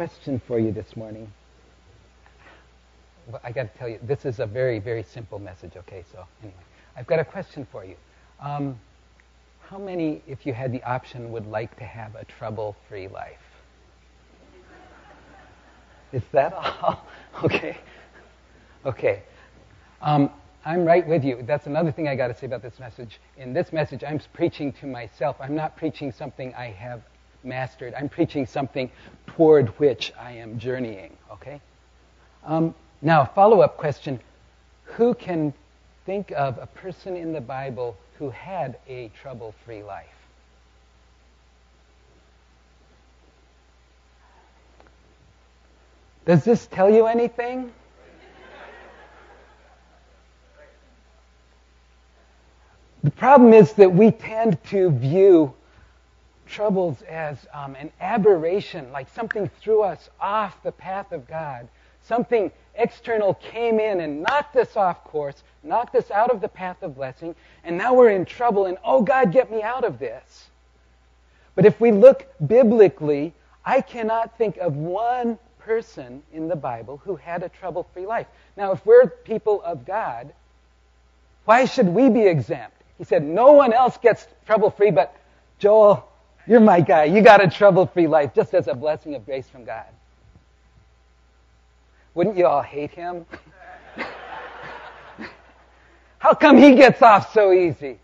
question for you this morning. Well, I got to tell you, this is a very, very simple message, okay? So, anyway, I've got a question for you. Um, how many, if you had the option, would like to have a trouble free life? Is that all? okay. Okay. Um, I'm right with you. That's another thing I got to say about this message. In this message, I'm preaching to myself. I'm not preaching something I have mastered. I'm preaching something toward which I am journeying. Okay? Um, now, follow up question Who can think of a person in the Bible who had a trouble free life? Does this tell you anything? The problem is that we tend to view troubles as um, an aberration, like something threw us off the path of God. Something external came in and knocked us off course, knocked us out of the path of blessing, and now we're in trouble, and oh, God, get me out of this. But if we look biblically, I cannot think of one person in the Bible who had a trouble free life. Now, if we're people of God, why should we be exempt? He said, No one else gets trouble free, but Joel, you're my guy. You got a trouble free life just as a blessing of grace from God. Wouldn't you all hate him? How come he gets off so easy?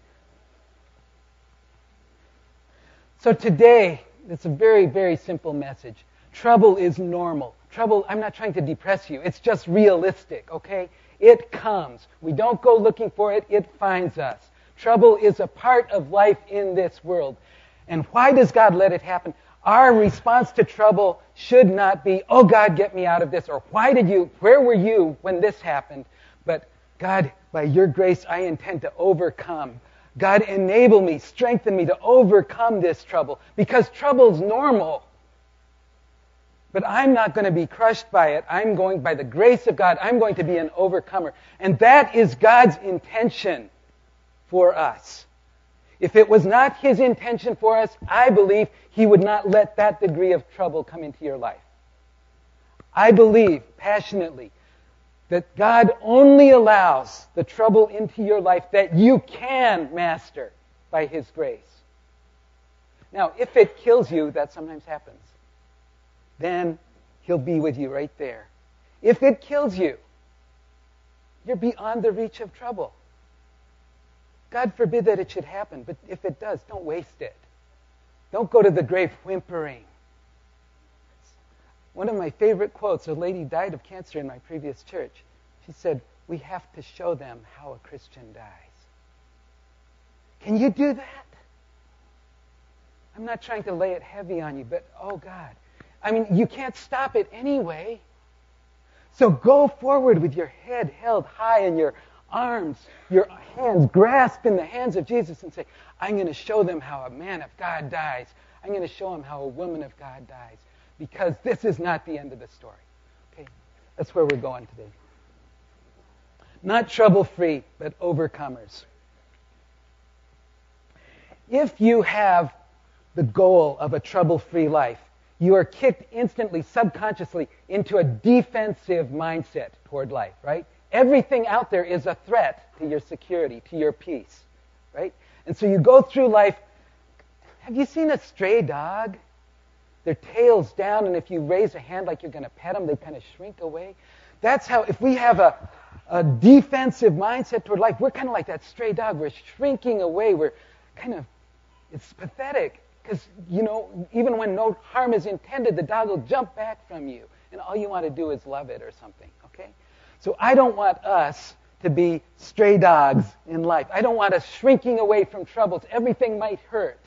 So today, it's a very, very simple message. Trouble is normal. Trouble, I'm not trying to depress you. It's just realistic, okay? It comes. We don't go looking for it, it finds us. Trouble is a part of life in this world. And why does God let it happen? Our response to trouble should not be, oh God, get me out of this, or why did you, where were you when this happened? But God, by your grace, I intend to overcome. God, enable me, strengthen me to overcome this trouble, because trouble's normal. But I'm not going to be crushed by it. I'm going, by the grace of God, I'm going to be an overcomer. And that is God's intention for us. If it was not His intention for us, I believe He would not let that degree of trouble come into your life. I believe passionately that God only allows the trouble into your life that you can master by His grace. Now, if it kills you, that sometimes happens, then He'll be with you right there. If it kills you, you're beyond the reach of trouble. God forbid that it should happen, but if it does, don't waste it. Don't go to the grave whimpering. One of my favorite quotes a lady died of cancer in my previous church. She said, We have to show them how a Christian dies. Can you do that? I'm not trying to lay it heavy on you, but oh God. I mean, you can't stop it anyway. So go forward with your head held high and your arms, your hands grasped in the hands of Jesus and say, I'm going to show them how a man of God dies. I'm going to show them how a woman of God dies. Because this is not the end of the story. Okay? That's where we're going today. Not trouble free, but overcomers. If you have the goal of a trouble free life, you are kicked instantly, subconsciously, into a defensive mindset toward life, right? Everything out there is a threat to your security, to your peace, right? And so you go through life. Have you seen a stray dog? Their tail's down, and if you raise a hand like you're going to pet them, they kind of shrink away. That's how, if we have a, a defensive mindset toward life, we're kind of like that stray dog. We're shrinking away. We're kind of, it's pathetic. Because, you know, even when no harm is intended, the dog will jump back from you. And all you want to do is love it or something? So I don't want us to be stray dogs in life. I don't want us shrinking away from troubles. Everything might hurt.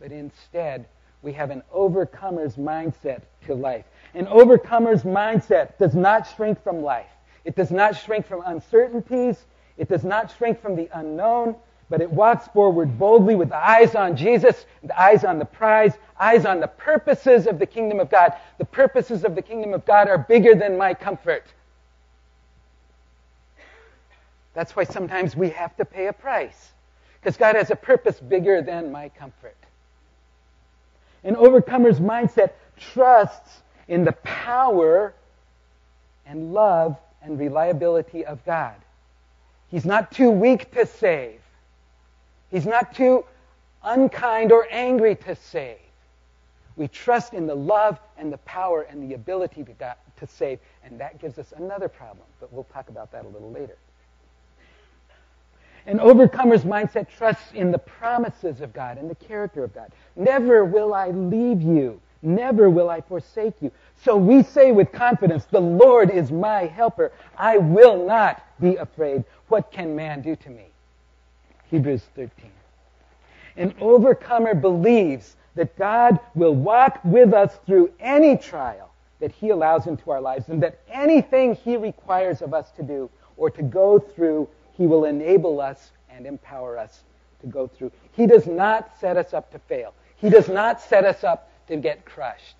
But instead, we have an overcomer's mindset to life. An overcomer's mindset does not shrink from life. It does not shrink from uncertainties. It does not shrink from the unknown but it walks forward boldly with the eyes on Jesus, the eyes on the prize, eyes on the purposes of the kingdom of God. The purposes of the kingdom of God are bigger than my comfort. That's why sometimes we have to pay a price, because God has a purpose bigger than my comfort. An overcomer's mindset trusts in the power and love and reliability of God. He's not too weak to save. He's not too unkind or angry to save. We trust in the love and the power and the ability to, to save, and that gives us another problem, but we'll talk about that a little later. An overcomer's mindset trusts in the promises of God and the character of God. Never will I leave you. Never will I forsake you. So we say with confidence, the Lord is my helper. I will not be afraid. What can man do to me? Hebrews 13. An overcomer believes that God will walk with us through any trial that he allows into our lives and that anything he requires of us to do or to go through, he will enable us and empower us to go through. He does not set us up to fail. He does not set us up to get crushed.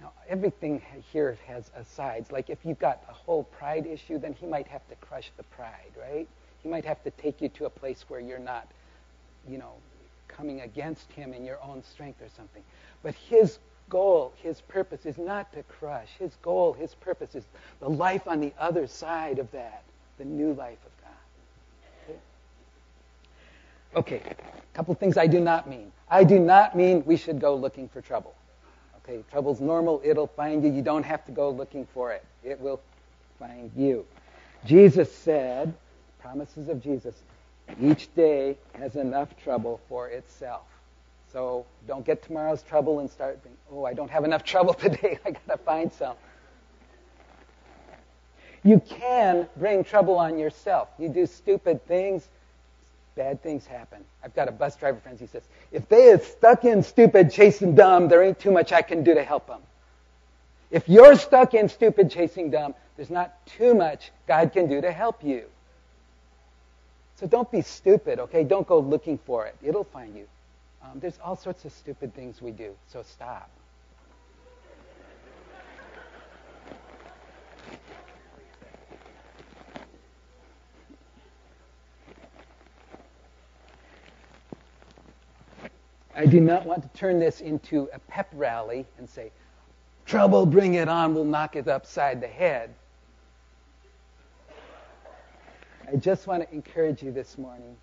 Now, everything here has sides. Like if you've got a whole pride issue, then he might have to crush the pride, right? He might have to take you to a place where you're not, you know, coming against him in your own strength or something. But his goal, his purpose is not to crush. His goal, his purpose is the life on the other side of that, the new life of God. Okay, a couple things I do not mean. I do not mean we should go looking for trouble. Okay, trouble's normal, it'll find you. You don't have to go looking for it. It will find you. Jesus said, promises of Jesus, each day has enough trouble for itself. So don't get tomorrow's trouble and start thinking, oh, I don't have enough trouble today. I got to find some. You can bring trouble on yourself. You do stupid things, bad things happen. I've got a bus driver friend. He says, if they is stuck in stupid, chasing dumb, there ain't too much I can do to help them. If you're stuck in stupid, chasing dumb, there's not too much God can do to help you. So don't be stupid, okay? Don't go looking for it. It'll find you. Um, there's all sorts of stupid things we do, so stop. I do not want to turn this into a pep rally and say, trouble, bring it on, we'll knock it upside the head. I just want to encourage you this morning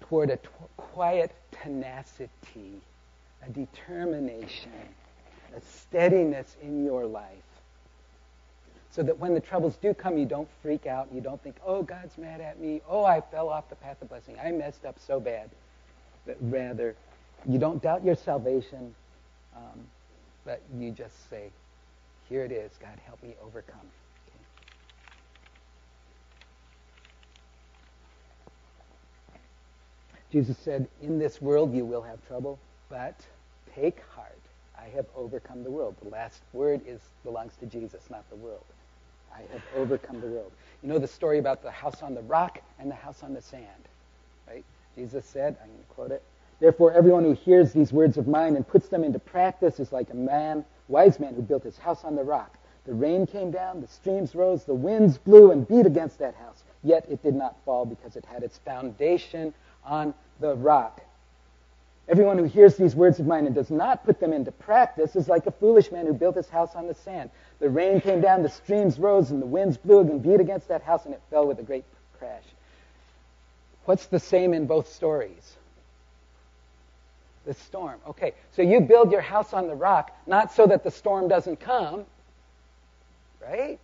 toward a t- quiet tenacity, a determination, a steadiness in your life. So that when the troubles do come, you don't freak out. You don't think, oh, God's mad at me. Oh, I fell off the path of blessing. I messed up so bad. But rather, you don't doubt your salvation, um, but you just say, here it is. God, help me overcome. Jesus said, In this world you will have trouble, but take heart. I have overcome the world. The last word is belongs to Jesus, not the world. I have overcome the world. You know the story about the house on the rock and the house on the sand, right? Jesus said, I'm going to quote it. Therefore, everyone who hears these words of mine and puts them into practice is like a man, wise man, who built his house on the rock. The rain came down, the streams rose, the winds blew and beat against that house. Yet it did not fall because it had its foundation on the rock. Everyone who hears these words of mine and does not put them into practice is like a foolish man who built his house on the sand. The rain came down, the streams rose, and the winds blew and beat against that house, and it fell with a great crash. What's the same in both stories? The storm. Okay, so you build your house on the rock, not so that the storm doesn't come, right?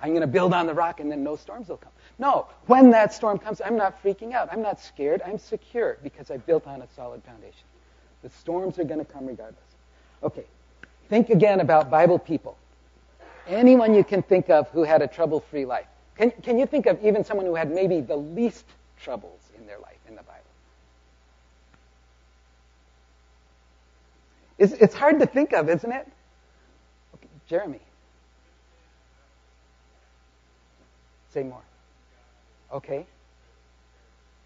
I'm going to build on the rock and then no storms will come. No, when that storm comes, I'm not freaking out. I'm not scared. I'm secure because I built on a solid foundation. The storms are going to come regardless. Okay, think again about Bible people. Anyone you can think of who had a trouble free life. Can, can you think of even someone who had maybe the least troubles in their life in the Bible? It's, it's hard to think of, isn't it? Okay, Jeremy. Say more. Okay.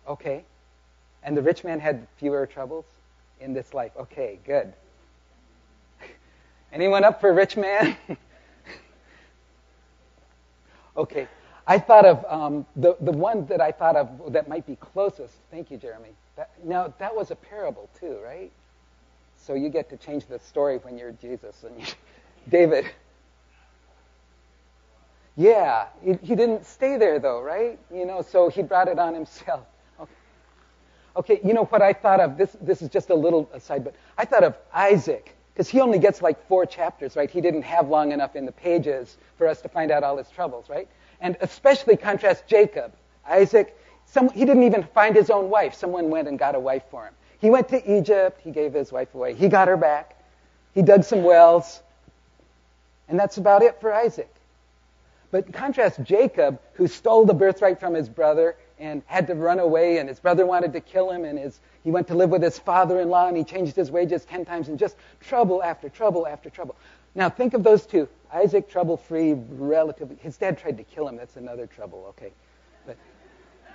Okay. And the rich man had fewer troubles in this life. Okay, good. Anyone up for rich man? okay. I thought of um, the, the one that I thought of that might be closest. Thank you, Jeremy. That, now, that was a parable, too, right? So you get to change the story when you're Jesus and you, David. Yeah, he, he didn't stay there though, right? You know, so he brought it on himself. Okay. okay, you know what I thought of? This, this is just a little aside, but I thought of Isaac, because he only gets like four chapters, right? He didn't have long enough in the pages for us to find out all his troubles, right? And especially contrast Jacob. Isaac, some, he didn't even find his own wife. Someone went and got a wife for him. He went to Egypt. He gave his wife away. He got her back. He dug some wells. And that's about it for Isaac. But contrast Jacob, who stole the birthright from his brother and had to run away, and his brother wanted to kill him, and his, he went to live with his father in law, and he changed his wages ten times, and just trouble after trouble after trouble. Now, think of those two. Isaac, trouble free, relatively. His dad tried to kill him. That's another trouble, okay? But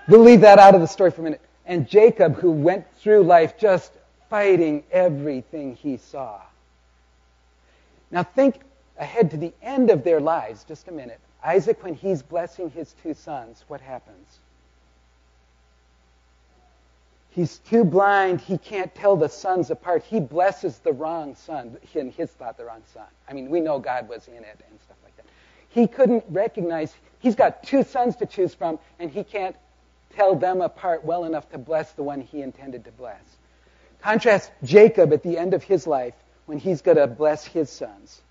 we'll leave that out of the story for a minute. And Jacob, who went through life just fighting everything he saw. Now, think ahead to the end of their lives, just a minute. Isaac, when he's blessing his two sons, what happens? He's too blind, he can't tell the sons apart. He blesses the wrong son, in his thought, the wrong son. I mean, we know God was in it and stuff like that. He couldn't recognize, he's got two sons to choose from, and he can't tell them apart well enough to bless the one he intended to bless. Contrast Jacob at the end of his life when he's going to bless his sons.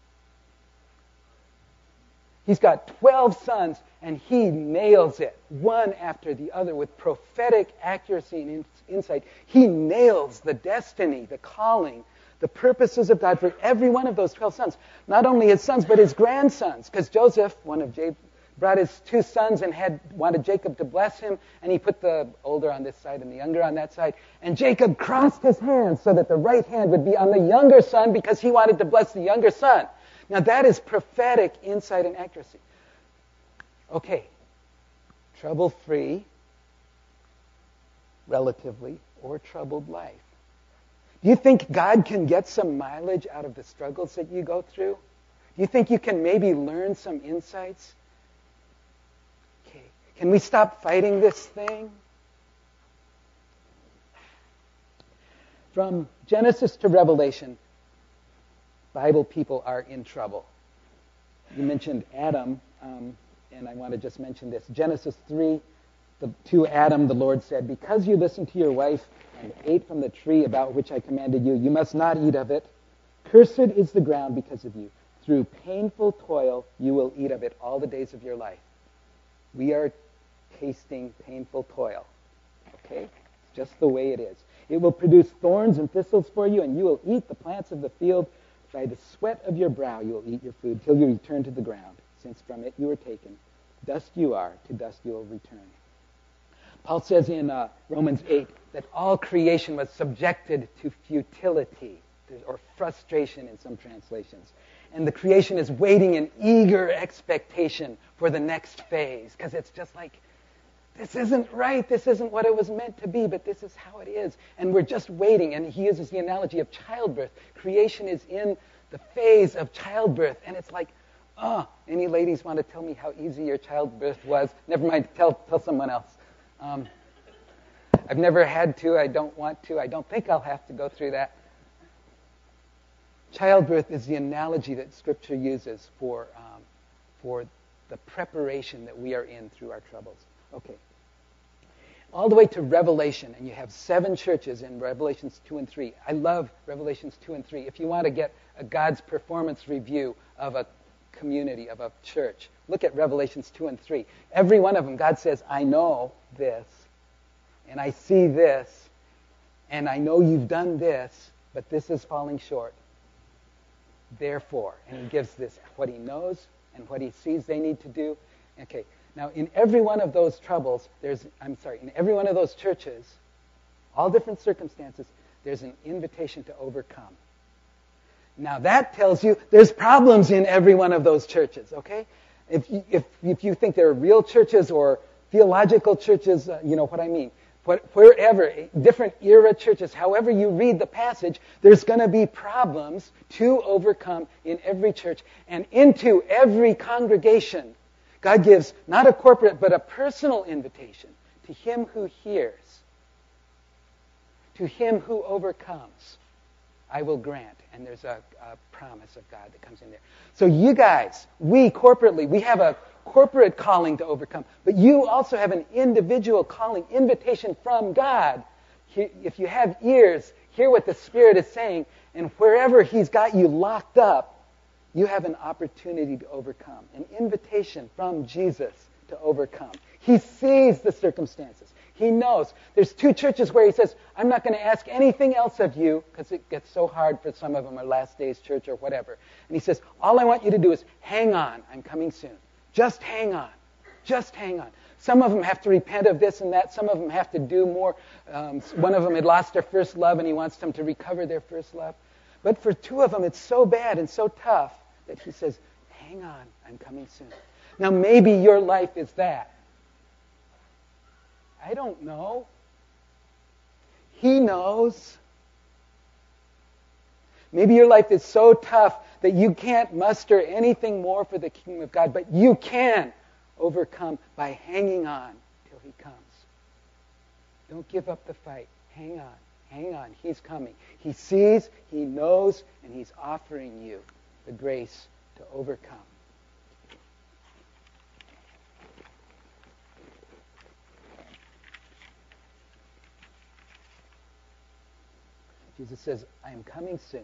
He's got 12 sons, and he nails it one after the other with prophetic accuracy and insight. He nails the destiny, the calling, the purposes of God for every one of those 12 sons. Not only his sons, but his grandsons. Because Joseph, one of brought his two sons and had wanted Jacob to bless him, and he put the older on this side and the younger on that side. And Jacob crossed his hands so that the right hand would be on the younger son because he wanted to bless the younger son. Now that is prophetic insight and accuracy. Okay, trouble free, relatively, or troubled life. Do you think God can get some mileage out of the struggles that you go through? Do you think you can maybe learn some insights? Can we stop fighting this thing? From Genesis to Revelation, Bible people are in trouble. You mentioned Adam, um, and I want to just mention this. Genesis 3, the, to Adam, the Lord said, Because you listened to your wife and ate from the tree about which I commanded you, you must not eat of it. Cursed is the ground because of you. Through painful toil, you will eat of it all the days of your life. We are tasting painful toil. Okay? It's just the way it is. It will produce thorns and thistles for you, and you will eat the plants of the field. By the sweat of your brow you will eat your food till you return to the ground, since from it you were taken. Dust you are, to dust you will return. Paul says in uh, Romans 8 that all creation was subjected to futility or frustration in some translations. And the creation is waiting in eager expectation for the next phase because it's just like, this isn't right. This isn't what it was meant to be, but this is how it is. And we're just waiting. And he uses the analogy of childbirth. Creation is in the phase of childbirth. And it's like, oh, any ladies want to tell me how easy your childbirth was? Never mind, tell, tell someone else. Um, I've never had to. I don't want to. I don't think I'll have to go through that. Childbirth is the analogy that Scripture uses for, um, for the preparation that we are in through our troubles. Okay all the way to Revelation, and you have seven churches in Revelations 2 and 3. I love Revelations 2 and 3. If you want to get a God's performance review of a community, of a church, look at Revelations 2 and 3. Every one of them, God says, I know this, and I see this, and I know you've done this, but this is falling short. Therefore, and he gives this what he knows and what he sees they need to do. Okay, now, in every one of those troubles, there's, I'm sorry, in every one of those churches, all different circumstances, there's an invitation to overcome. Now, that tells you there's problems in every one of those churches, okay? If you, if, if you think they're real churches or theological churches, uh, you know what I mean. wherever, different era churches, however you read the passage, there's going to be problems to overcome in every church and into every congregation God gives not a corporate, but a personal invitation to him who hears, to him who overcomes. I will grant. And there's a, a promise of God that comes in there. So you guys, we corporately, we have a corporate calling to overcome, but you also have an individual calling, invitation from God. If you have ears, hear what the Spirit is saying, and wherever He's got you locked up, you have an opportunity to overcome, an invitation from Jesus to overcome. He sees the circumstances. He knows. There's two churches where he says, I'm not going to ask anything else of you because it gets so hard for some of them, or last days church or whatever. And he says, All I want you to do is hang on. I'm coming soon. Just hang on. Just hang on. Some of them have to repent of this and that. Some of them have to do more. Um, one of them had lost their first love and he wants them to recover their first love. But for two of them, it's so bad and so tough that he says, Hang on, I'm coming soon. Now, maybe your life is that. I don't know. He knows. Maybe your life is so tough that you can't muster anything more for the kingdom of God, but you can overcome by hanging on till he comes. Don't give up the fight. Hang on. Hang on. He's coming. He sees, he knows, and he's offering you the grace to overcome. Jesus says, I am coming soon.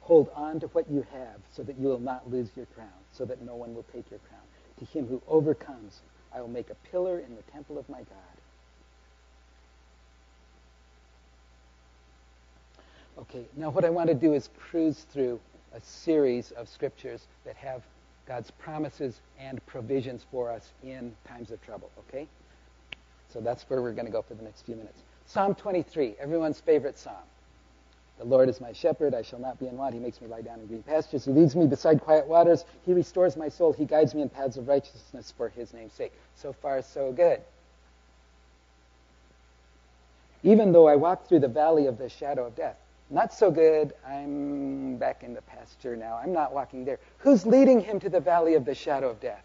Hold on to what you have so that you will not lose your crown, so that no one will take your crown. To him who overcomes, I will make a pillar in the temple of my God. Okay, now what I want to do is cruise through a series of scriptures that have God's promises and provisions for us in times of trouble, okay? So that's where we're going to go for the next few minutes. Psalm 23, everyone's favorite psalm. The Lord is my shepherd, I shall not be in want. He makes me lie down in green pastures. He leads me beside quiet waters. He restores my soul. He guides me in paths of righteousness for his name's sake. So far, so good. Even though I walk through the valley of the shadow of death, not so good. I'm back in the pasture now. I'm not walking there. Who's leading him to the valley of the shadow of death?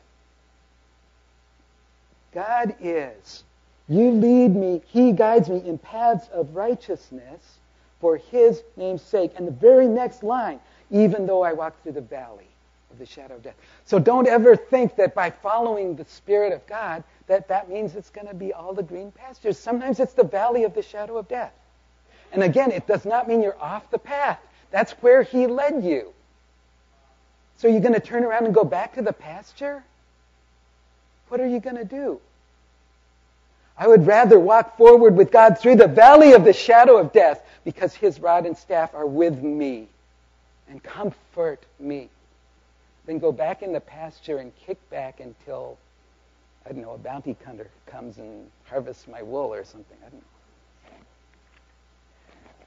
God is. You lead me, He guides me in paths of righteousness for his name's sake. And the very next line, even though I walk through the valley of the shadow of death. So don't ever think that by following the Spirit of God, that that means it's going to be all the green pastures. Sometimes it's the valley of the shadow of death. And again, it does not mean you're off the path. That's where he led you. So you're going to turn around and go back to the pasture? What are you going to do? I would rather walk forward with God through the valley of the shadow of death because his rod and staff are with me and comfort me than go back in the pasture and kick back until, I don't know, a bounty hunter comes and harvests my wool or something. I don't know.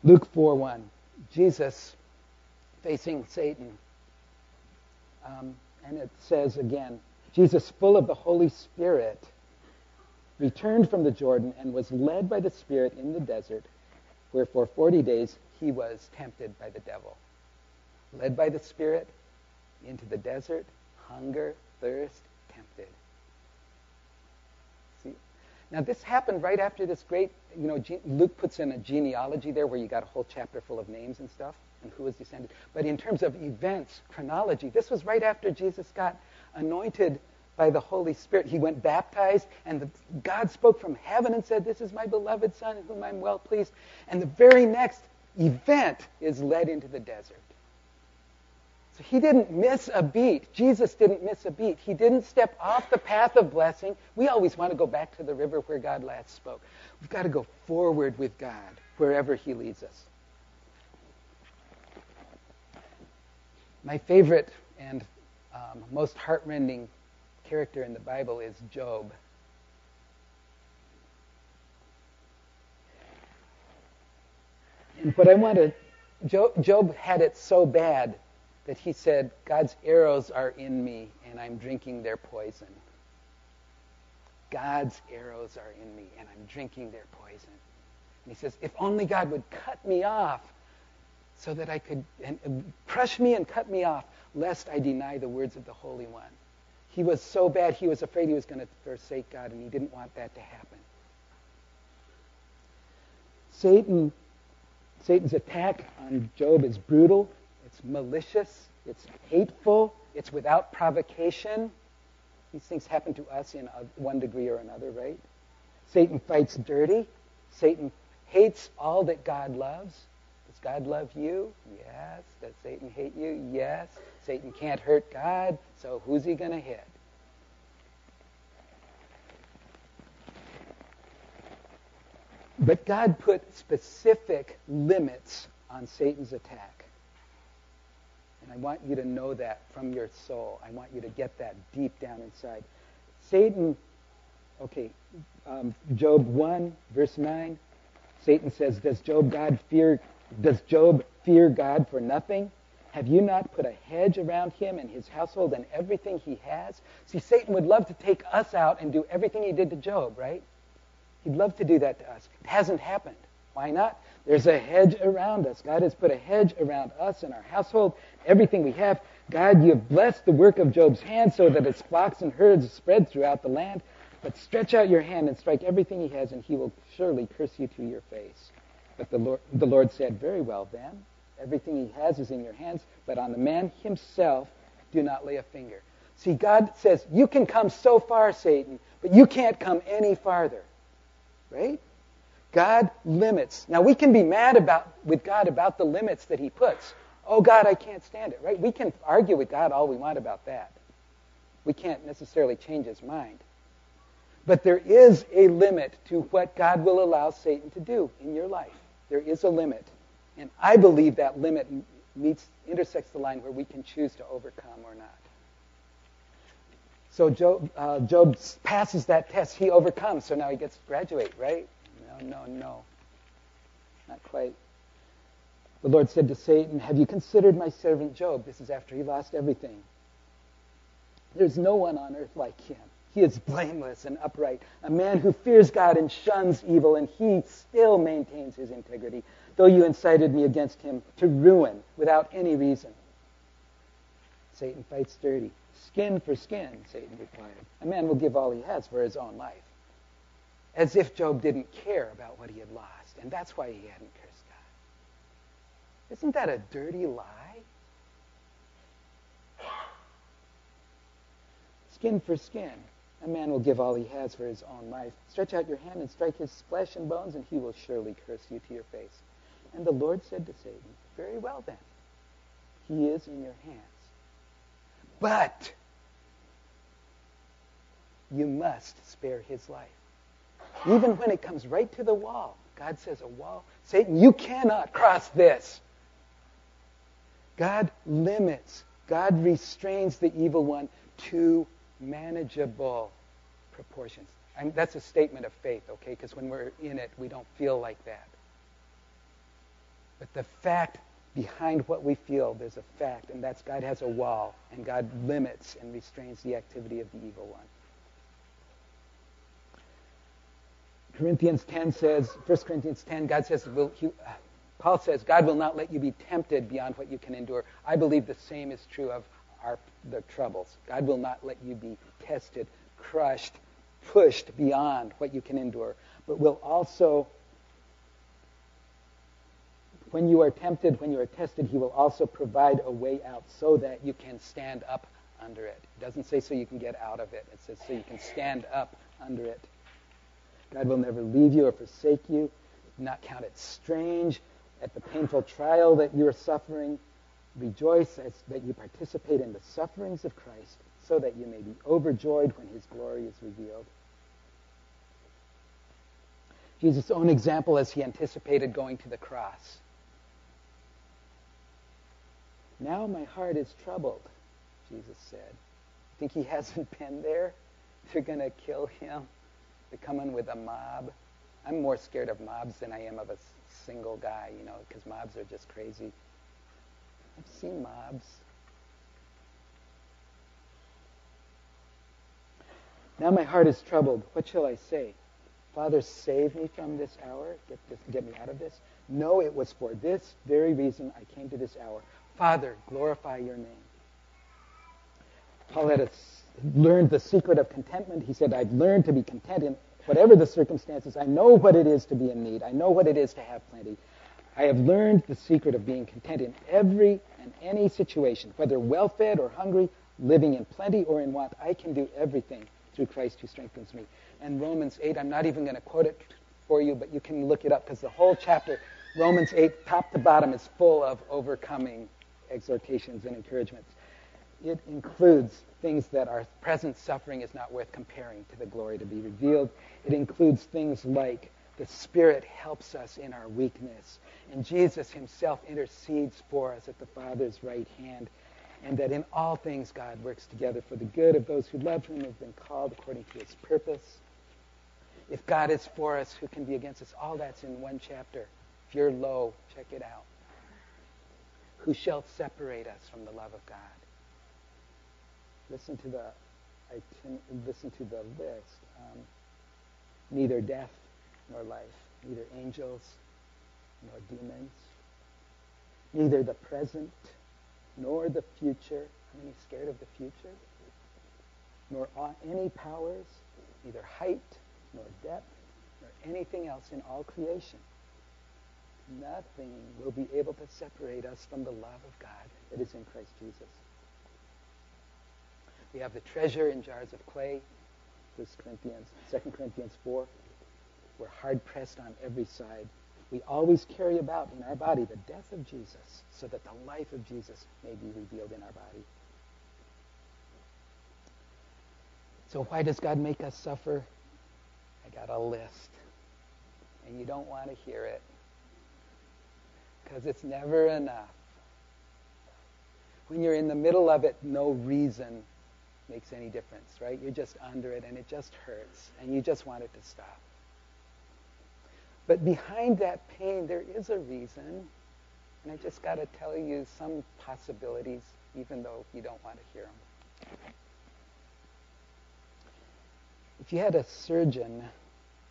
Luke 4 1. Jesus facing Satan. Um, and it says again, Jesus, full of the Holy Spirit, returned from the Jordan and was led by the Spirit in the desert, where for 40 days he was tempted by the devil. Led by the Spirit into the desert, hunger, thirst, tempted. See? Now, this happened right after this great, you know, Luke puts in a genealogy there where you got a whole chapter full of names and stuff and who was descended. But in terms of events, chronology, this was right after Jesus got anointed by the Holy Spirit. He went baptized, and the, God spoke from heaven and said, This is my beloved Son in whom I'm well pleased. And the very next event is led into the desert. So he didn't miss a beat. Jesus didn't miss a beat. He didn't step off the path of blessing. We always want to go back to the river where God last spoke. We've got to go forward with God wherever he leads us. My favorite and um, most heartrending character in the Bible is Job. And what I want to, Job, Job had it so bad that he said, God's arrows are in me and I'm drinking their poison. God's arrows are in me and I'm drinking their poison. And he says, if only God would cut me off so that I could and, crush me and cut me off, lest I deny the words of the Holy One. He was so bad, he was afraid he was going to forsake God, and he didn't want that to happen. Satan Satan's attack on Job is brutal, it's malicious, it's hateful, it's without provocation. These things happen to us in one degree or another, right? Satan fights dirty. Satan hates all that God loves. Does God love you? Yes. Does Satan hate you? Yes. Satan can't hurt God, so who's he going to hit? But God put specific limits on Satan's attack. I want you to know that from your soul. I want you to get that deep down inside. Satan, okay, um, Job 1, verse 9, Satan says, Does Job God fear does Job fear God for nothing? Have you not put a hedge around him and his household and everything he has? See, Satan would love to take us out and do everything he did to Job, right? He'd love to do that to us. It hasn't happened. Why not? There's a hedge around us. God has put a hedge around us and our household, everything we have. God, you have blessed the work of Job's hand so that its flocks and herds spread throughout the land. But stretch out your hand and strike everything he has, and he will surely curse you to your face. But the Lord, the Lord said, Very well then. Everything he has is in your hands, but on the man himself do not lay a finger. See, God says, You can come so far, Satan, but you can't come any farther. Right? God limits. Now we can be mad about with God about the limits that he puts. Oh God, I can't stand it, right? We can argue with God all we want about that. We can't necessarily change his mind. But there is a limit to what God will allow Satan to do in your life. There is a limit. And I believe that limit meets intersects the line where we can choose to overcome or not. So Job, uh, Job passes that test. He overcomes. So now he gets to graduate, right? No, no, no. Not quite. The Lord said to Satan, Have you considered my servant Job? This is after he lost everything. There's no one on earth like him. He is blameless and upright, a man who fears God and shuns evil, and he still maintains his integrity, though you incited me against him to ruin without any reason. Satan fights dirty. Skin for skin, Satan replied. A man will give all he has for his own life. As if Job didn't care about what he had lost, and that's why he hadn't cursed God. Isn't that a dirty lie? Skin for skin. A man will give all he has for his own life. Stretch out your hand and strike his flesh and bones, and he will surely curse you to your face. And the Lord said to Satan, Very well then. He is in your hands. But you must spare his life. Even when it comes right to the wall, God says, A wall? Satan, you cannot cross this. God limits, God restrains the evil one to manageable proportions. And that's a statement of faith, okay? Because when we're in it, we don't feel like that. But the fact behind what we feel, there's a fact, and that's God has a wall, and God limits and restrains the activity of the evil one. Corinthians 10 says, 1 Corinthians 10, God says, will, he, Paul says, God will not let you be tempted beyond what you can endure. I believe the same is true of our, the troubles. God will not let you be tested, crushed, pushed beyond what you can endure, but will also, when you are tempted, when you are tested, he will also provide a way out so that you can stand up under it. It doesn't say so you can get out of it. It says so you can stand up under it. God will never leave you or forsake you. Do not count it strange at the painful trial that you are suffering Rejoice as, that you participate in the sufferings of Christ, so that you may be overjoyed when his glory is revealed. Jesus' own example as he anticipated going to the cross. Now my heart is troubled, Jesus said. Think he hasn't been there? They're going to kill him. They're coming with a mob. I'm more scared of mobs than I am of a single guy, you know, because mobs are just crazy. I've seen mobs. Now my heart is troubled. What shall I say? Father, save me from this hour. Get, this, get me out of this. No, it was for this very reason I came to this hour. Father, glorify your name. Paul had a, learned the secret of contentment. He said, I've learned to be content in whatever the circumstances. I know what it is to be in need. I know what it is to have plenty. I have learned the secret of being content in every and any situation, whether well fed or hungry, living in plenty or in want. I can do everything through Christ who strengthens me. And Romans 8, I'm not even going to quote it for you, but you can look it up because the whole chapter, Romans 8, top to bottom, is full of overcoming exhortations and encouragements. It includes things that our present suffering is not worth comparing to the glory to be revealed. It includes things like the Spirit helps us in our weakness, and Jesus himself intercedes for us at the Father's right hand, and that in all things God works together for the good of those who love him and have been called according to his purpose. If God is for us, who can be against us? All that's in one chapter. If you're low, check it out. Who shall separate us from the love of God? Listen to the, listen to the list. Um, neither death nor life, neither angels nor demons, neither the present nor the future. Are any scared of the future? Nor any powers, neither height nor depth nor anything else in all creation. Nothing will be able to separate us from the love of God that is in Christ Jesus. We have the treasure in jars of clay, 1 Corinthians, 2 Corinthians 4. We're hard pressed on every side. We always carry about in our body the death of Jesus so that the life of Jesus may be revealed in our body. So why does God make us suffer? I got a list. And you don't want to hear it because it's never enough. When you're in the middle of it, no reason makes any difference, right? You're just under it and it just hurts and you just want it to stop. But behind that pain, there is a reason. And I just got to tell you some possibilities, even though you don't want to hear them. If you had a surgeon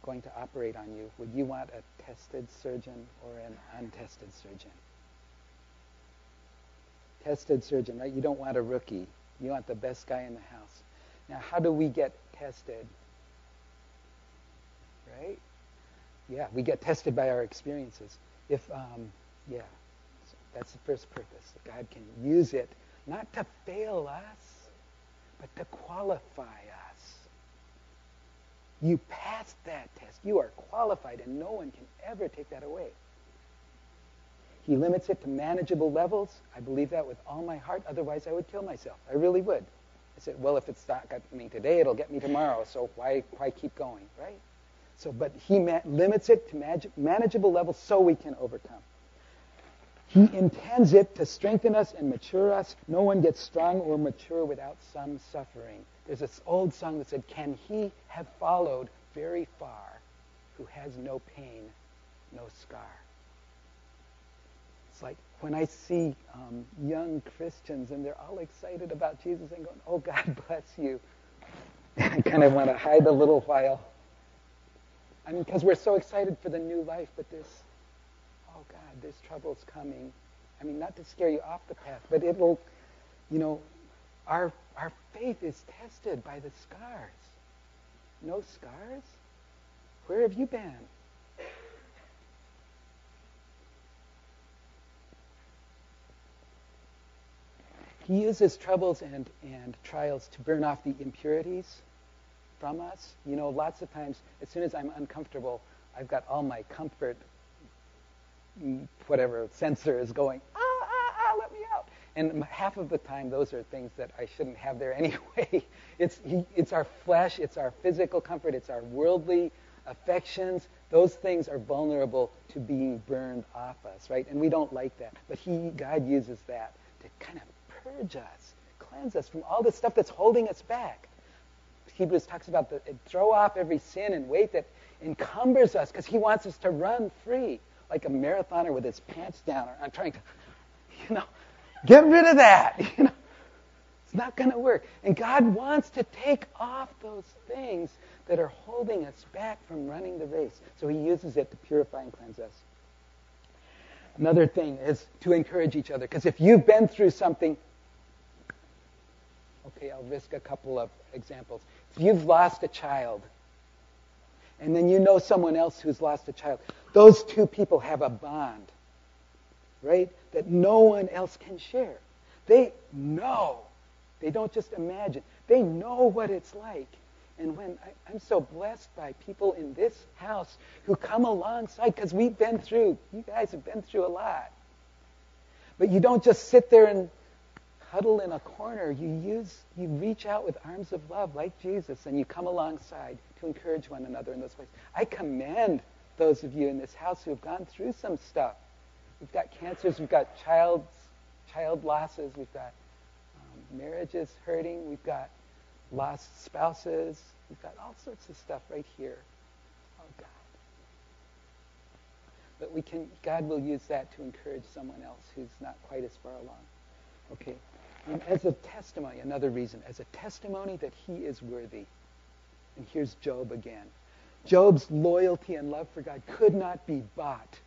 going to operate on you, would you want a tested surgeon or an untested surgeon? Tested surgeon, right? You don't want a rookie. You want the best guy in the house. Now, how do we get tested? Right? Yeah, we get tested by our experiences. If, um, yeah, so that's the first purpose. God can use it not to fail us, but to qualify us. You passed that test. You are qualified, and no one can ever take that away. He limits it to manageable levels. I believe that with all my heart. Otherwise, I would kill myself. I really would. I said, well, if it's not got me today, it'll get me tomorrow. So why, why keep going, right? So, but he ma- limits it to mag- manageable levels so we can overcome. He intends it to strengthen us and mature us. No one gets strong or mature without some suffering. There's this old song that said, Can he have followed very far who has no pain, no scar? It's like when I see um, young Christians and they're all excited about Jesus and going, oh, God bless you. I kind of want to hide a little while. I mean, because we're so excited for the new life, but this, oh, God, this troubles coming. I mean, not to scare you off the path, but it will, you know, our, our faith is tested by the scars. No scars? Where have you been? He uses troubles and, and trials to burn off the impurities from us. You know, lots of times, as soon as I'm uncomfortable, I've got all my comfort, whatever sensor is going, ah, ah, ah, let me out. And half of the time, those are things that I shouldn't have there anyway. it's, it's our flesh, it's our physical comfort, it's our worldly affections. Those things are vulnerable to being burned off us, right? And we don't like that. But he, God uses that to kind of purge us, cleanse us from all the stuff that's holding us back. Hebrews talks about the throw off every sin and weight that encumbers us because he wants us to run free like a marathoner with his pants down. Or I'm trying to, you know, get rid of that. You know, it's not going to work. And God wants to take off those things that are holding us back from running the race. So he uses it to purify and cleanse us. Another thing is to encourage each other. Because if you've been through something, Okay, I'll risk a couple of examples. If you've lost a child, and then you know someone else who's lost a child, those two people have a bond. right? That no one else can share. They know. They don't just imagine. They know what it's like. And when I, am so blessed by people in this house who come alongside, because we've been through, you guys have been through a lot. But you don't just sit there and huddle in a corner. You use, you reach out with arms of love like Jesus, and you come alongside to encourage one another in those ways. I commend those of you in this house who have gone through some stuff. We've got cancers, we've got child, child losses, we've got um, marriages hurting, we've got lost spouses, we've got all sorts of stuff right here. Oh God. But we can, God will use that to encourage someone else who's not quite as far along. Okay. And as a testimony, another reason, as a testimony that he is worthy. And here's Job again. Job's loyalty and love for God could not be bought.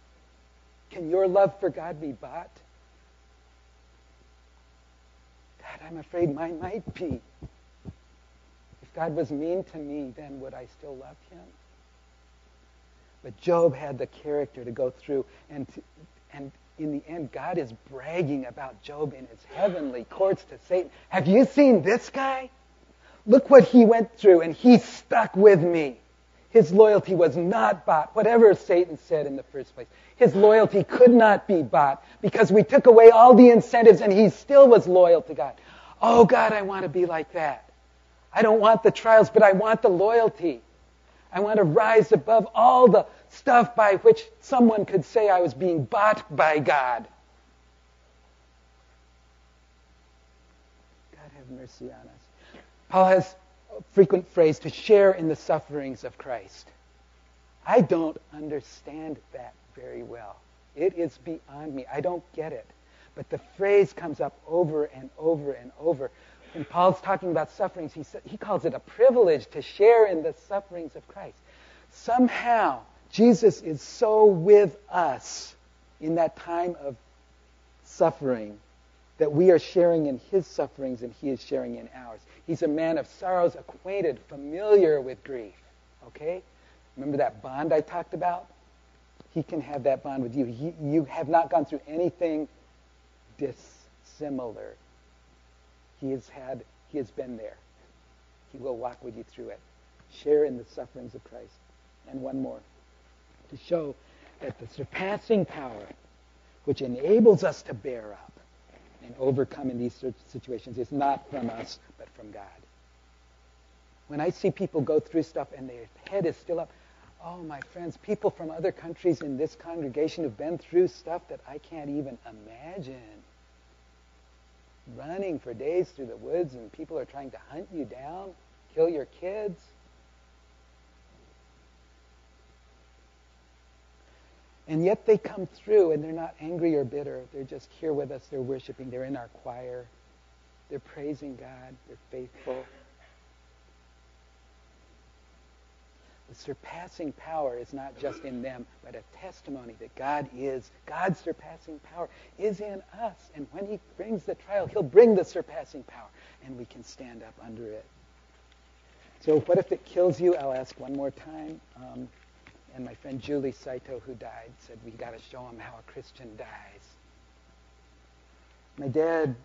Can your love for God be bought? God, I'm afraid mine might be. If God was mean to me, then would I still love him? But Job had the character to go through and, to, and in the end, God is bragging about Job in his heavenly courts to Satan. Have you seen this guy? Look what he went through, and he stuck with me. His loyalty was not bought, whatever Satan said in the first place. His loyalty could not be bought because we took away all the incentives and he still was loyal to God. Oh, God, I want to be like that. I don't want the trials, but I want the loyalty. I want to rise above all the stuff by which someone could say I was being bought by God. God have mercy on us. Paul has a frequent phrase to share in the sufferings of Christ. I don't understand that very well. It is beyond me. I don't get it. But the phrase comes up over and over and over. When Paul's talking about sufferings, he, he calls it a privilege to share in the sufferings of Christ. Somehow, Jesus is so with us in that time of suffering that we are sharing in his sufferings and he is sharing in ours. He's a man of sorrows, acquainted, familiar with grief. Okay? Remember that bond I talked about? He can have that bond with you. He, you have not gone through anything dissimilar. He has had, he has been there. He will walk with you through it. Share in the sufferings of Christ. And one more to show that the surpassing power which enables us to bear up and overcome in these situations is not from us, but from God. When I see people go through stuff and their head is still up, oh, my friends, people from other countries in this congregation have been through stuff that I can't even imagine. Running for days through the woods and people are trying to hunt you down, kill your kids. And yet they come through and they're not angry or bitter. They're just here with us. They're worshiping. They're in our choir. They're praising God. They're faithful. The surpassing power is not just in them, but a testimony that God is, God's surpassing power is in us. And when he brings the trial, he'll bring the surpassing power, and we can stand up under it. So what if it kills you? I'll ask one more time. Um, and my friend Julie Saito, who died, said, we got to show him how a Christian dies. My dad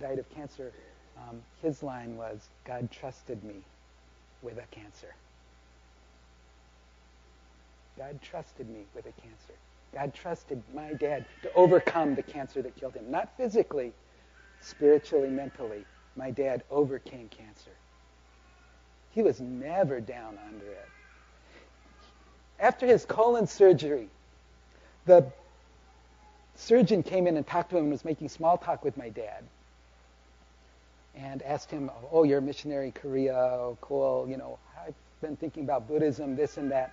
died of cancer. Um, his line was, God trusted me with a cancer. God trusted me with a cancer. God trusted my dad to overcome the cancer that killed him. Not physically, spiritually, mentally. My dad overcame cancer. He was never down under it after his colon surgery, the surgeon came in and talked to him and was making small talk with my dad and asked him, oh, you're a missionary in Korea, oh, cool, you know, I've been thinking about Buddhism, this and that.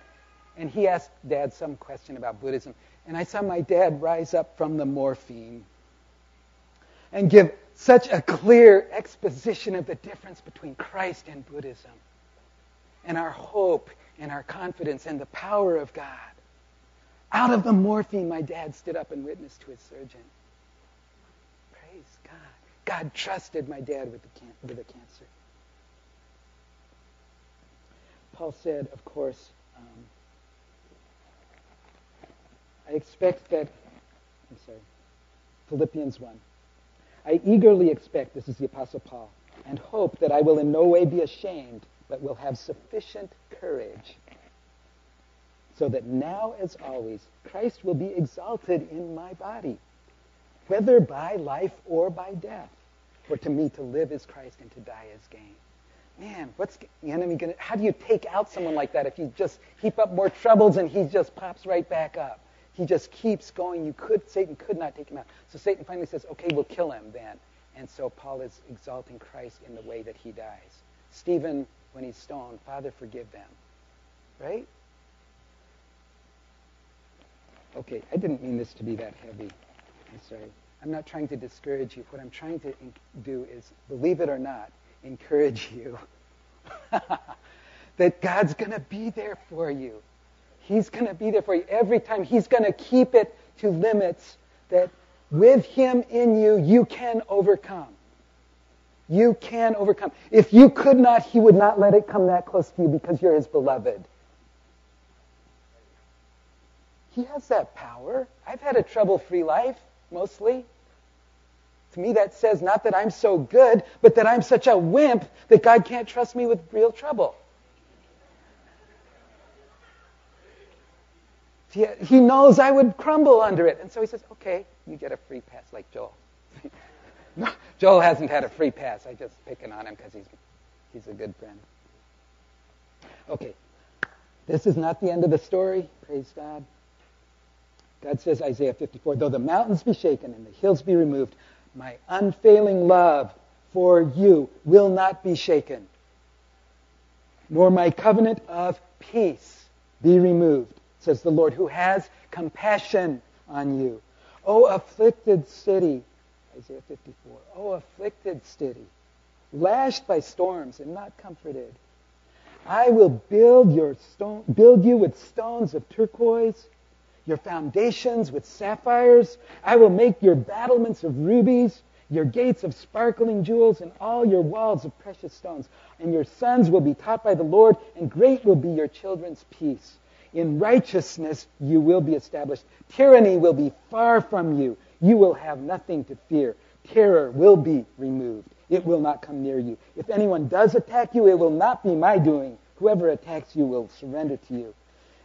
And he asked dad some question about Buddhism. And I saw my dad rise up from the morphine and give such a clear exposition of the difference between Christ and Buddhism and our hope and our confidence and the power of God. Out of the morphine, my dad stood up and witnessed to his surgeon. Praise God. God trusted my dad with the, can- with the cancer. Paul said, of course, um, I expect that, I'm sorry, Philippians 1. I eagerly expect, this is the Apostle Paul, and hope that I will in no way be ashamed, but will have sufficient courage, so that now as always, Christ will be exalted in my body, whether by life or by death. For to me to live is Christ and to die is gain. Man, what's the enemy going to, how do you take out someone like that if you just heap up more troubles and he just pops right back up? He just keeps going. You could, Satan could not take him out. So Satan finally says, okay, we'll kill him then. And so Paul is exalting Christ in the way that he dies. Stephen, when he's stoned, Father, forgive them. Right? Okay, I didn't mean this to be that heavy. I'm sorry. I'm not trying to discourage you. What I'm trying to do is, believe it or not, encourage you that God's going to be there for you. He's going to be there for you every time. He's going to keep it to limits that with Him in you, you can overcome. You can overcome. If you could not, He would not let it come that close to you because you're His beloved. He has that power. I've had a trouble free life, mostly. To me, that says not that I'm so good, but that I'm such a wimp that God can't trust me with real trouble. He, he knows I would crumble under it. And so he says, okay, you get a free pass like Joel. Joel hasn't had a free pass. I'm just picking on him because he's, he's a good friend. Okay, this is not the end of the story. Praise God. God says, Isaiah 54, though the mountains be shaken and the hills be removed, my unfailing love for you will not be shaken, nor my covenant of peace be removed, says the Lord, who has compassion on you. O afflicted city, Isaiah 54, O afflicted city, lashed by storms and not comforted. I will build, your stone, build you with stones of turquoise your foundations with sapphires. I will make your battlements of rubies, your gates of sparkling jewels, and all your walls of precious stones. And your sons will be taught by the Lord, and great will be your children's peace. In righteousness you will be established. Tyranny will be far from you. You will have nothing to fear. Terror will be removed. It will not come near you. If anyone does attack you, it will not be my doing. Whoever attacks you will surrender to you.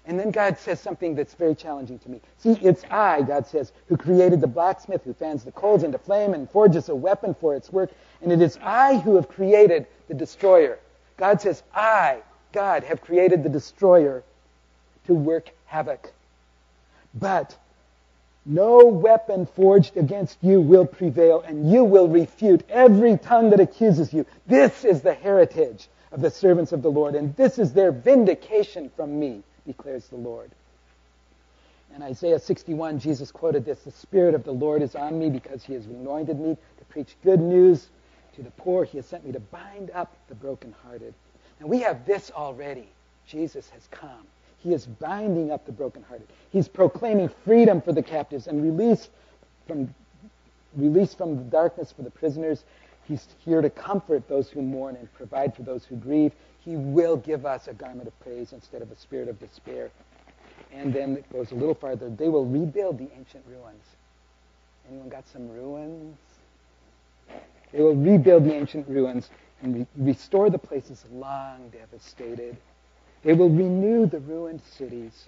And then God says something that's very challenging to me. See, it's I, God says, who created the blacksmith, who fans the coals into flame and forges a weapon for its work. And it is I who have created the destroyer. God says, I, God, have created the destroyer to work havoc. But no weapon forged against you will prevail, and you will refute every tongue that accuses you. This is the heritage of the servants of the Lord, and this is their vindication from me declares the Lord. In Isaiah 61, Jesus quoted this The Spirit of the Lord is on me because he has anointed me to preach good news to the poor. He has sent me to bind up the brokenhearted. And we have this already. Jesus has come. He is binding up the brokenhearted. He's proclaiming freedom for the captives and release from, release from the darkness for the prisoners. He's here to comfort those who mourn and provide for those who grieve. He will give us a garment of praise instead of a spirit of despair. And then it goes a little farther. They will rebuild the ancient ruins. Anyone got some ruins? They will rebuild the ancient ruins and re- restore the places long devastated. They will renew the ruined cities.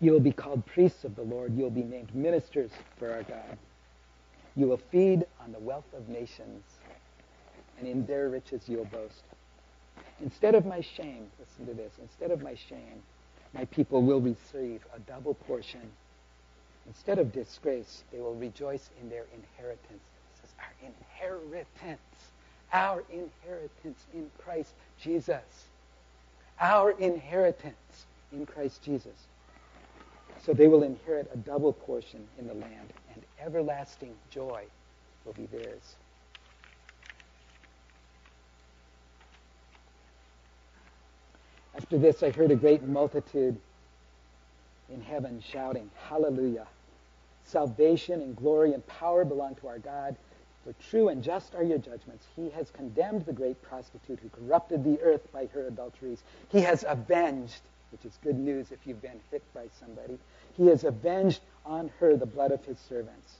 You will be called priests of the Lord. You will be named ministers for our God. You will feed on the wealth of nations and in their riches you'll boast. Instead of my shame, listen to this, instead of my shame, my people will receive a double portion. Instead of disgrace, they will rejoice in their inheritance. This is our inheritance. Our inheritance in Christ Jesus. Our inheritance in Christ Jesus. So they will inherit a double portion in the land, and everlasting joy will be theirs. After this, I heard a great multitude in heaven shouting, Hallelujah! Salvation and glory and power belong to our God. For true and just are your judgments. He has condemned the great prostitute who corrupted the earth by her adulteries. He has avenged which is good news if you've been hit by somebody. He has avenged on her the blood of his servants.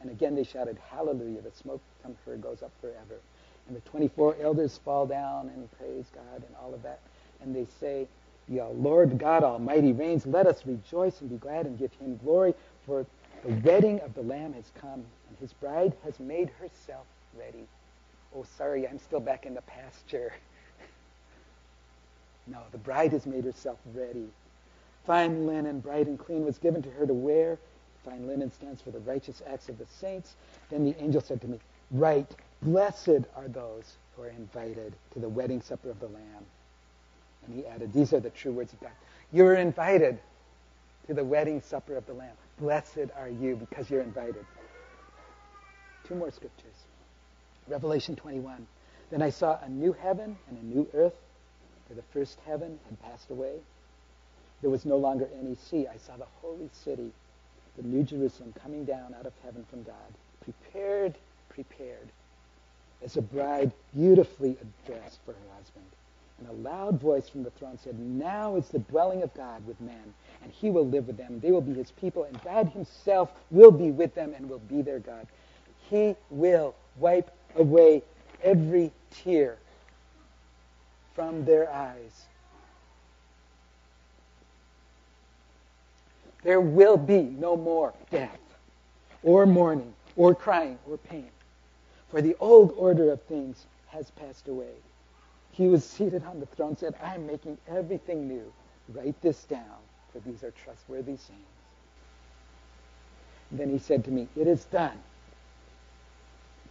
And again they shouted, Hallelujah. The smoke from her goes up forever. And the 24 elders fall down and praise God and all of that. And they say, the Lord God Almighty reigns. Let us rejoice and be glad and give him glory, for the wedding of the Lamb has come, and his bride has made herself ready. Oh, sorry, I'm still back in the pasture. no, the bride has made herself ready. Fine linen, bright and clean, was given to her to wear. Fine linen stands for the righteous acts of the saints. Then the angel said to me, Right, blessed are those who are invited to the wedding supper of the Lamb. And he added, These are the true words of God. You are invited to the wedding supper of the Lamb. Blessed are you because you're invited. Two more scriptures. Revelation 21. Then I saw a new heaven and a new earth, for the first heaven had passed away. There was no longer any sea. I saw the holy city, the new Jerusalem, coming down out of heaven from God, prepared, prepared, as a bride beautifully dressed for her husband. And a loud voice from the throne said, Now is the dwelling of God with men, and he will live with them. They will be his people, and God himself will be with them and will be their God. He will wipe away every tear from their eyes. There will be no more death, or mourning, or crying, or pain. For the old order of things has passed away. He was seated on the throne, said, I am making everything new. Write this down, for these are trustworthy sayings. Then he said to me, It is done.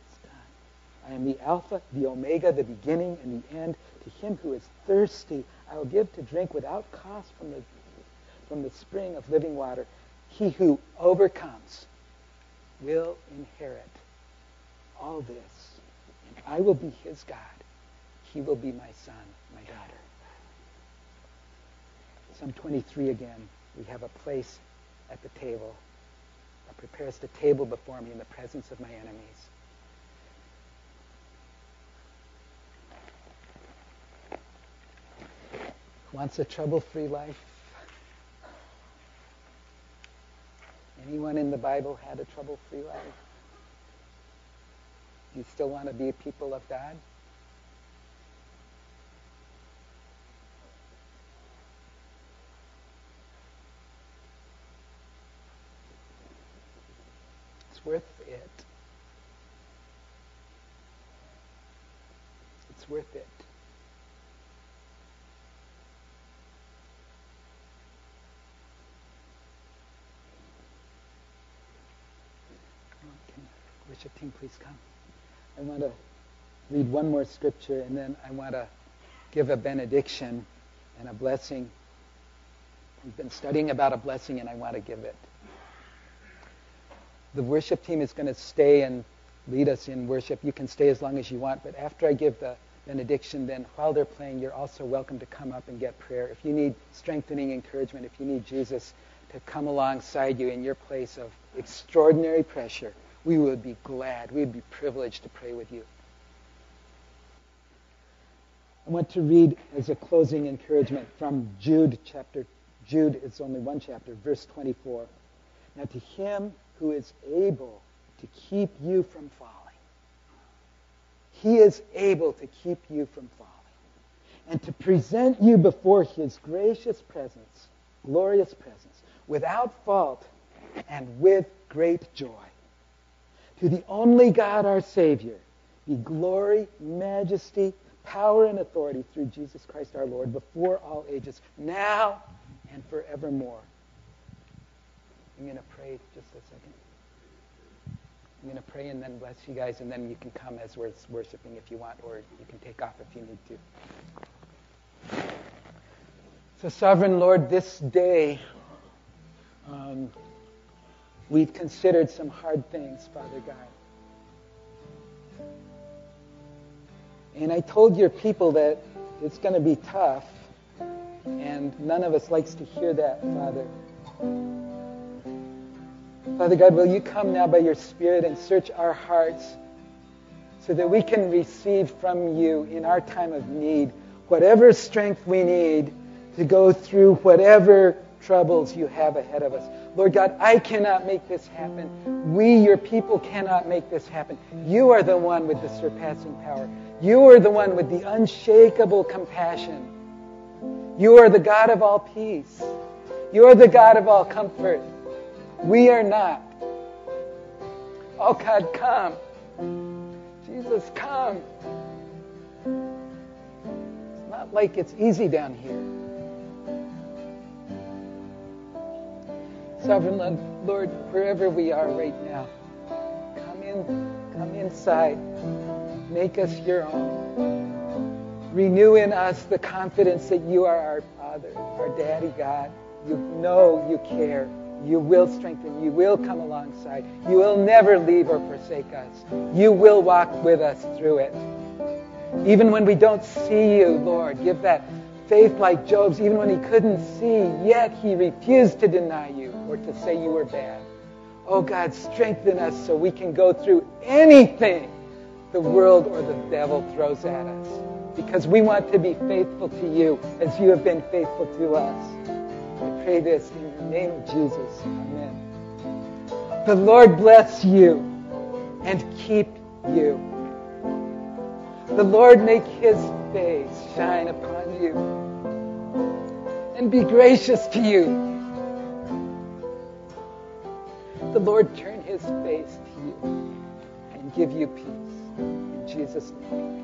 It's done. I am the Alpha, the Omega, the beginning and the end. To him who is thirsty, I will give to drink without cost from the, from the spring of living water. He who overcomes will inherit all this, and I will be his God he will be my son, my daughter. Psalm 23 again. We have a place at the table that prepares the table before me in the presence of my enemies. Wants a trouble-free life? Anyone in the Bible had a trouble-free life? Do you still want to be a people of God? Worth it. It's worth it. Can worship team please come? I want to read one more scripture and then I want to give a benediction and a blessing. We've been studying about a blessing and I want to give it the worship team is going to stay and lead us in worship. You can stay as long as you want, but after I give the benediction, then while they're playing, you're also welcome to come up and get prayer. If you need strengthening encouragement, if you need Jesus to come alongside you in your place of extraordinary pressure, we would be glad, we would be privileged to pray with you. I want to read as a closing encouragement from Jude chapter Jude, it's only one chapter, verse 24. Now to him who is able to keep you from falling. He is able to keep you from falling and to present you before his gracious presence, glorious presence, without fault and with great joy. To the only God our Savior be glory, majesty, power, and authority through Jesus Christ our Lord before all ages, now and forevermore. I'm going to pray just a second. I'm going to pray and then bless you guys, and then you can come as we're worshiping if you want, or you can take off if you need to. So, Sovereign Lord, this day um, we've considered some hard things, Father God. And I told your people that it's going to be tough, and none of us likes to hear that, Father. Father God, will you come now by your Spirit and search our hearts so that we can receive from you in our time of need whatever strength we need to go through whatever troubles you have ahead of us. Lord God, I cannot make this happen. We, your people, cannot make this happen. You are the one with the surpassing power. You are the one with the unshakable compassion. You are the God of all peace. You are the God of all comfort. We are not. Oh God, come. Jesus, come. It's not like it's easy down here. Sovereign Lord, wherever we are right now, come in, come inside. Make us your own. Renew in us the confidence that you are our Father, our Daddy God. You know you care. You will strengthen. You will come alongside. You will never leave or forsake us. You will walk with us through it. Even when we don't see you, Lord, give that faith like Job's, even when he couldn't see, yet he refused to deny you or to say you were bad. Oh God, strengthen us so we can go through anything the world or the devil throws at us. Because we want to be faithful to you as you have been faithful to us. I pray this in the name of Jesus. Amen. The Lord bless you and keep you. The Lord make his face shine upon you and be gracious to you. The Lord turn his face to you and give you peace. In Jesus' name.